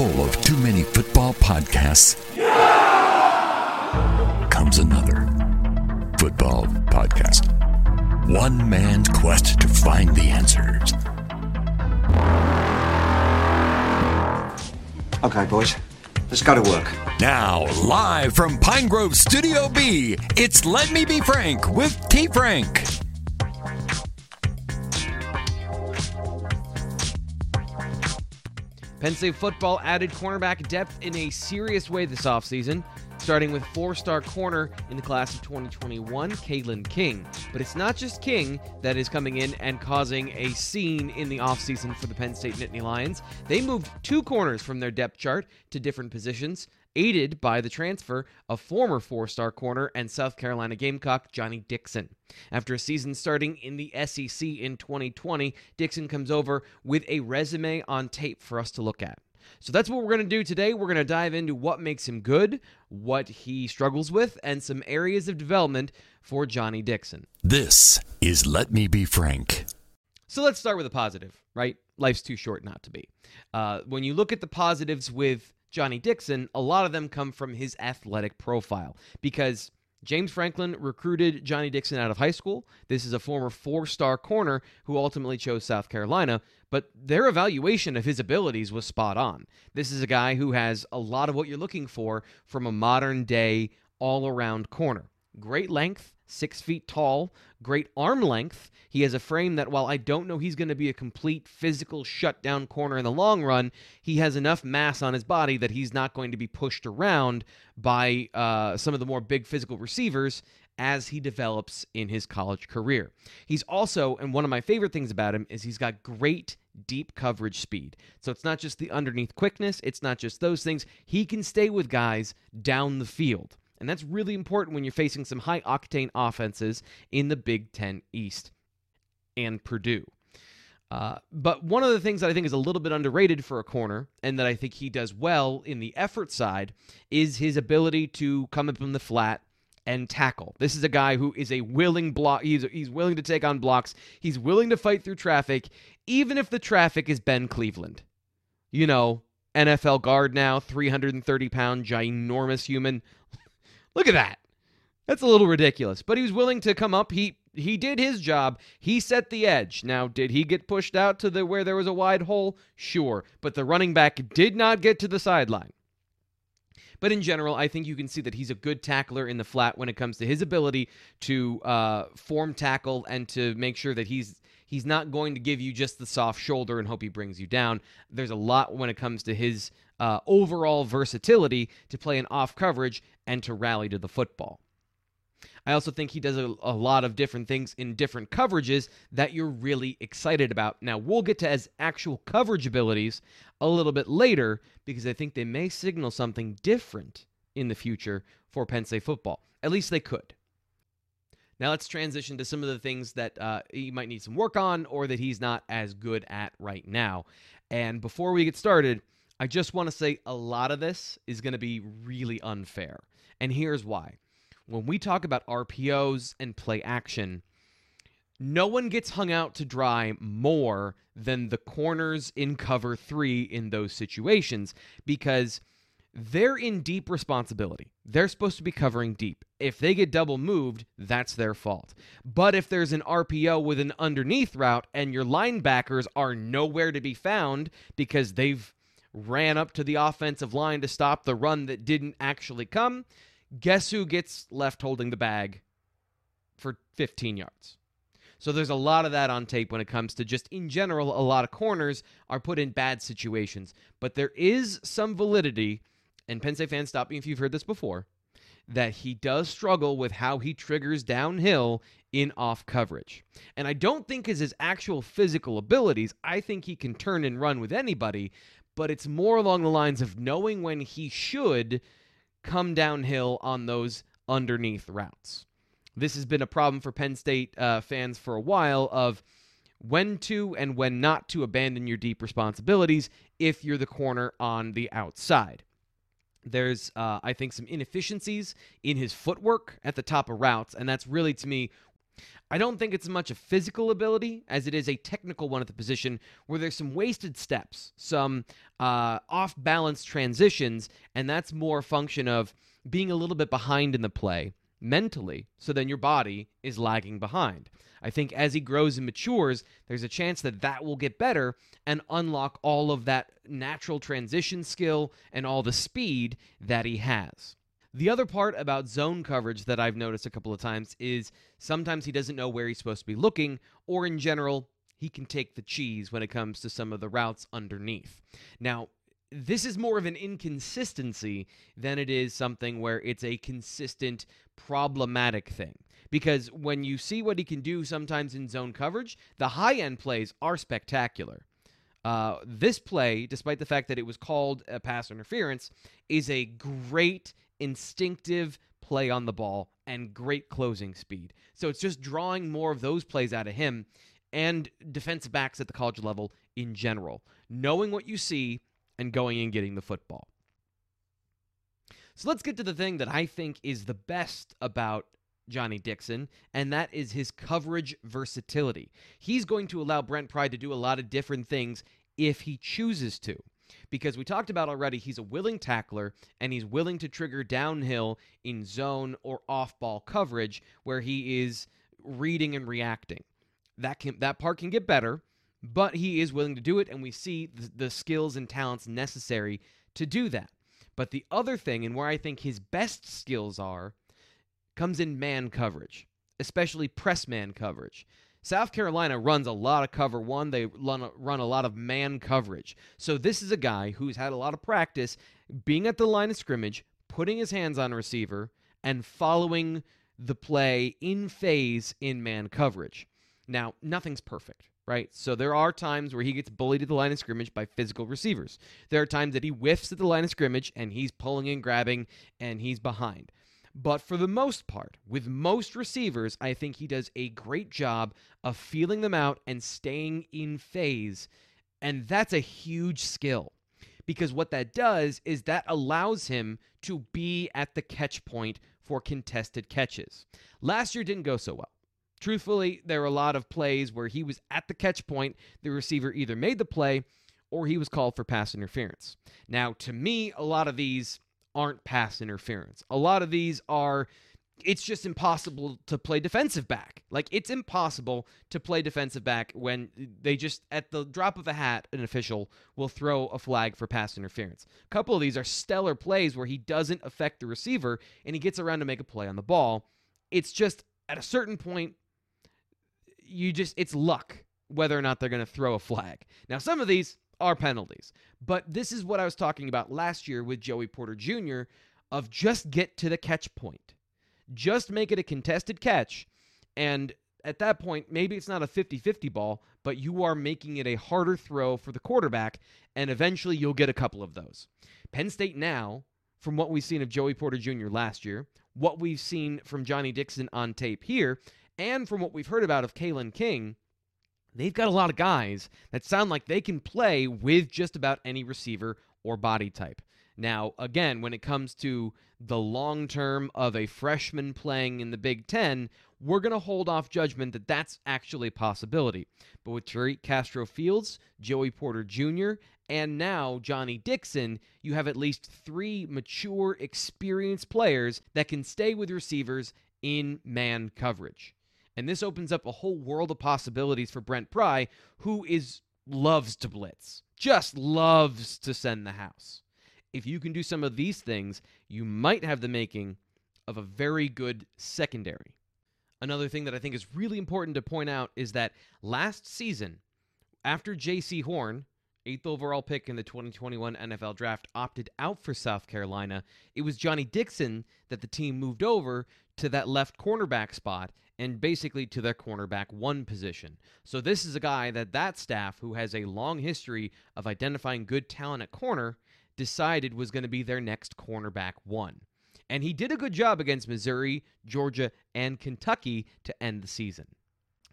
full of too many football podcasts comes another football podcast. One man's quest to find the answers. Okay, boys, let's go to work. Now, live from Pine Grove Studio B, it's Let Me Be Frank with T. Frank. Penn State football added cornerback depth in a serious way this offseason, starting with four star corner in the class of 2021, Kalen King. But it's not just King that is coming in and causing a scene in the offseason for the Penn State Nittany Lions. They moved two corners from their depth chart to different positions aided by the transfer of former four star corner and South Carolina Gamecock Johnny Dixon. After a season starting in the SEC in 2020, Dixon comes over with a resume on tape for us to look at. So that's what we're going to do today. We're going to dive into what makes him good, what he struggles with, and some areas of development for Johnny Dixon. This is Let Me Be Frank. So let's start with a positive, right? Life's too short not to be. Uh, when you look at the positives with Johnny Dixon, a lot of them come from his athletic profile because James Franklin recruited Johnny Dixon out of high school. This is a former four star corner who ultimately chose South Carolina, but their evaluation of his abilities was spot on. This is a guy who has a lot of what you're looking for from a modern day all around corner. Great length, six feet tall, great arm length. He has a frame that, while I don't know he's going to be a complete physical shutdown corner in the long run, he has enough mass on his body that he's not going to be pushed around by uh, some of the more big physical receivers as he develops in his college career. He's also, and one of my favorite things about him is he's got great deep coverage speed. So it's not just the underneath quickness, it's not just those things. He can stay with guys down the field. And that's really important when you're facing some high octane offenses in the Big Ten East and Purdue. Uh, but one of the things that I think is a little bit underrated for a corner, and that I think he does well in the effort side, is his ability to come up in the flat and tackle. This is a guy who is a willing block. He's he's willing to take on blocks. He's willing to fight through traffic, even if the traffic is Ben Cleveland. You know, NFL guard now, 330 pound, ginormous human. Look at that. That's a little ridiculous. But he was willing to come up. He he did his job. He set the edge. Now, did he get pushed out to the where there was a wide hole? Sure. But the running back did not get to the sideline. But in general, I think you can see that he's a good tackler in the flat when it comes to his ability to uh, form tackle and to make sure that he's he's not going to give you just the soft shoulder and hope he brings you down. There's a lot when it comes to his uh, overall versatility to play an off coverage and to rally to the football. I also think he does a, a, lot of different things in different coverages that you're really excited about. Now, we'll get to his actual coverage abilities a little bit later because I think they may signal something different in the future for Penn State football. At least they could. Now, let's transition to some of the things that uh, he might need some work on or that he's not as good at right now. And before we get started, I just want to say a lot of this is going to be really unfair. And here's why. When we talk about RPOs and play action, no one gets hung out to dry more than the corners in cover three in those situations because they're in deep responsibility. They're supposed to be covering deep. If they get double moved, that's their fault. But if there's an RPO with an underneath route and your linebackers are nowhere to be found because they've ran up to the offensive line to stop the run that didn't actually come, guess who gets left holding the bag for 15 yards? So there's a lot of that on tape when it comes to just in general, a lot of corners are put in bad situations. But there is some validity, and Penn State fans, stop me if you've heard this before, that he does struggle with how he triggers downhill in off coverage. And I don't think is his actual physical abilities. I think he can turn and run with anybody, but it's more along the lines of knowing when he should come downhill on those underneath routes. This has been a problem for Penn State uh, fans for a while of when to and when not to abandon your deep responsibilities if you're the corner on the outside. There's, uh, I think, some inefficiencies in his footwork at the top of routes, and that's really, to me, I don't think it's as much a physical ability as it is a technical one at the position where there's some wasted steps, some uh, off balance transitions, and that's more a function of being a little bit behind in the play mentally, so then your body is lagging behind. I think as he grows and matures, there's a chance that that will get better and unlock all of that natural transition skill and all the speed that he has. The other part about zone coverage that I've noticed a couple of times is sometimes he doesn't know where he's supposed to be looking, or in general, he can take the cheese when it comes to some of the routes underneath. Now, this is more of an inconsistency than it is something where it's a consistent problematic thing. Because when you see what he can do sometimes in zone coverage, the high end plays are spectacular. Uh, this play, despite the fact that it was called a pass interference, is a great instinctive play on the ball and great closing speed. So it's just drawing more of those plays out of him and defensive backs at the college level in general, knowing what you see and going and getting the football. So let's get to the thing that I think is the best about Johnny Dixon, and that is his coverage versatility. He's going to allow Brent Pry to do a lot of different things if he chooses to. Because we talked about already, he's a willing tackler and he's willing to trigger downhill in zone or off ball coverage where he is reading and reacting. That can that part can get better, but he is willing to do it, and we see the, the skills and talents necessary to do that. But the other thing, and where I think his best skills are, comes in man coverage, especially press man coverage. South Carolina runs a lot of cover one. They run a, run a lot of man coverage. So this is a guy who's had a lot of practice being at the line of scrimmage, putting his hands on a receiver, and following the play in phase in man coverage. Now, nothing's perfect, right? So there are times where he gets bullied at the line of scrimmage by physical receivers. There are times that he whiffs at the line of scrimmage and he's pulling and grabbing and he's behind. But for the most part, with most receivers, I think he does a great job of feeling them out and staying in phase. And that's a huge skill because what that does is that allows him to be at the catch point for contested catches. Last year didn't go so well. Truthfully, there were a lot of plays where he was at the catch point, the receiver either made the play or he was called for pass interference. Now, to me, a lot of these aren't pass interference. A lot of these are it's just impossible to play defensive back. Like it's impossible to play defensive back when they just at the drop of a hat an official will throw a flag for pass interference. A couple of these are stellar plays where he doesn't affect the receiver and he gets around to make a play on the ball. It's just at a certain point you just it's luck whether or not they're going to throw a flag. Now some of these are penalties. But this is what I was talking about last year with Joey Porter Jr. of just get to the catch point. Just make it a contested catch. And at that point, maybe it's not a 50 50 ball, but you are making it a harder throw for the quarterback, and eventually you'll get a couple of those. Penn State now, from what we've seen of Joey Porter Jr. last year, what we've seen from Johnny Dixon on tape here, and from what we've heard about of Kalen King, they've got a lot of guys that sound like they can play with just about any receiver or body type. Now, again, when it comes to the long term of a freshman playing in the Big Ten, we're going to hold off judgment that that's actually a possibility. But with Tariq Castro Fields, Joey Porter Jr., and now Johnny Dixon, you have at least three mature, experienced players that can stay with receivers in man coverage. And this opens up a whole world of possibilities for Brent Pry, who is loves to blitz, just loves to send the house. If you can do some of these things, you might have the making of a very good secondary. Another thing that I think is really important to point out is that last season, after Jaycee Horn, eighth overall pick in the 2021 NFL Draft, opted out for South Carolina, it was Johnny Dixon that the team moved over to that left cornerback spot and basically to their cornerback one position. So this is a guy that that staff, who has a long history of identifying good talent at corner, decided was going to be their next cornerback one. And he did a good job against Missouri, Georgia, and Kentucky to end the season.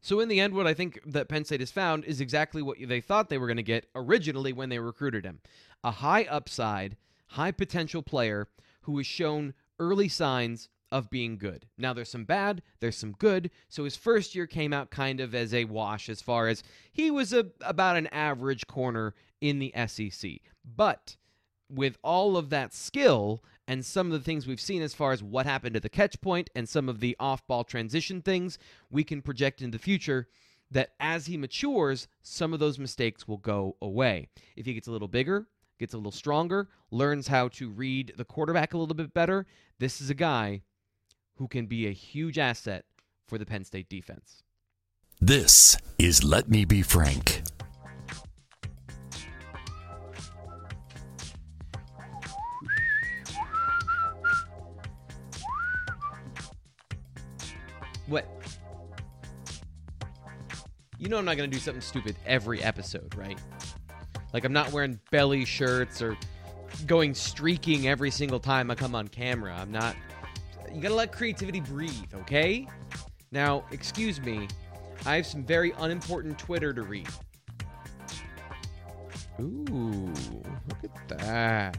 So in the end, what I think that Penn State has found is exactly what they thought they were going to get originally when they recruited him. A high upside, high potential player who has shown early signs of being good. Now, there's some bad, there's some good. So his first year came out kind of as a wash as far as he was a, about an average corner in the SEC. But with all of that skill and some of the things we've seen as far as what happened at the catch point and some of the off ball transition things, we can project in the future that as he matures, some of those mistakes will go away. If he gets a little bigger, gets a little stronger, learns how to read the quarterback a little bit better, this is a guy who can be a huge asset for the Penn State defense. This is Let Me Be Frank. What? You know I'm not going to do something stupid every episode, right? Like I'm not wearing belly shirts or going streaking every single time I come on camera. I'm not you got to let creativity breathe, okay? Now, excuse me. I have some very unimportant Twitter to read. Ooh, look at that.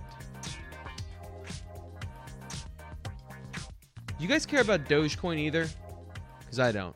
You guys care about Dogecoin either? Because I don't.